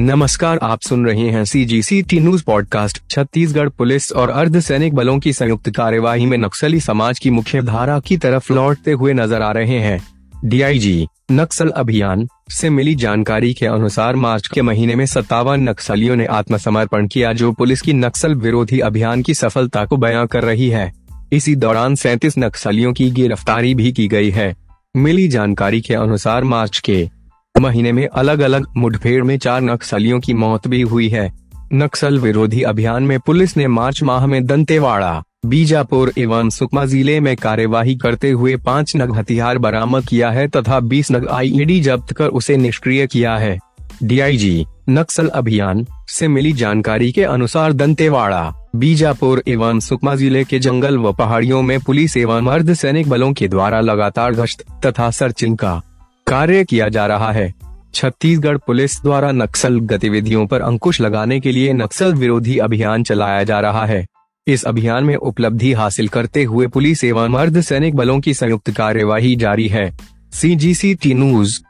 नमस्कार, आप सुन रहे हैं C G C T news podcast Chhattisgarh police और अर्धसैनिक बलों की संयुक्त कार्यवाही में नक्सली समाज की मुख्य धारा की तरफ़ लौटते हुए नज़र आ रहे हैं। डीआईजी नक्सल अभियान से मिली जानकारी के अनुसार मार्च के महीने में सत्तावन नक्सलियों ने आत्मसमर्पण किया जो पुलिस की नक्सल विरोधी अभियान की सफलता को बयां कर रही है। इसी दौरान सैतीस नक्सलियों की गिरफ्तारी भी की गई है। मिली जानकारी के अनुसार मार्च के महीने में अलग अलग मुठभेड़ में चार नक्सलियों की मौत भी हुई है। नक्सल विरोधी अभियान में पुलिस ने मार्च माह में दंतेवाड़ा, बीजापुर एवं सुकमा ज़िले में कार्यवाही करते हुए पाँच नग हथियार बरामद किया है तथा बीस नग आईईडी जब्त कर उसे निष्क्रिय किया है। डीआईजी, नक्सल अभियान से मिली जानकारी के अनुसार दंतेवाड़ा, बीजापुर एवं सुकमा ज़िले के जंगल व पहाड़ियों में पुलिस एवं अर्ध सैनिक बलों के द्वारा लगातार गश्त तथा सर्चिंग का कार्य किया जा रहा है। छत्तीसगढ़ पुलिस द्वारा नक्सल गतिविधियों पर अंकुश लगाने के लिए नक्सल विरोधी अभियान चलाया जा रहा है। इस अभियान में उपलब्धि हासिल करते हुए पुलिस एवं अर्ध सैनिक बलों की संयुक्त कार्यवाही जारी है। सी जी सी टी न्यूज़